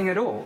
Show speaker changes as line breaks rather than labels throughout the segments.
nothing at all. All,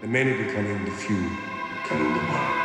the many becoming the few, becoming the one.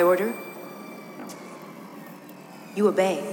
I order. You obey.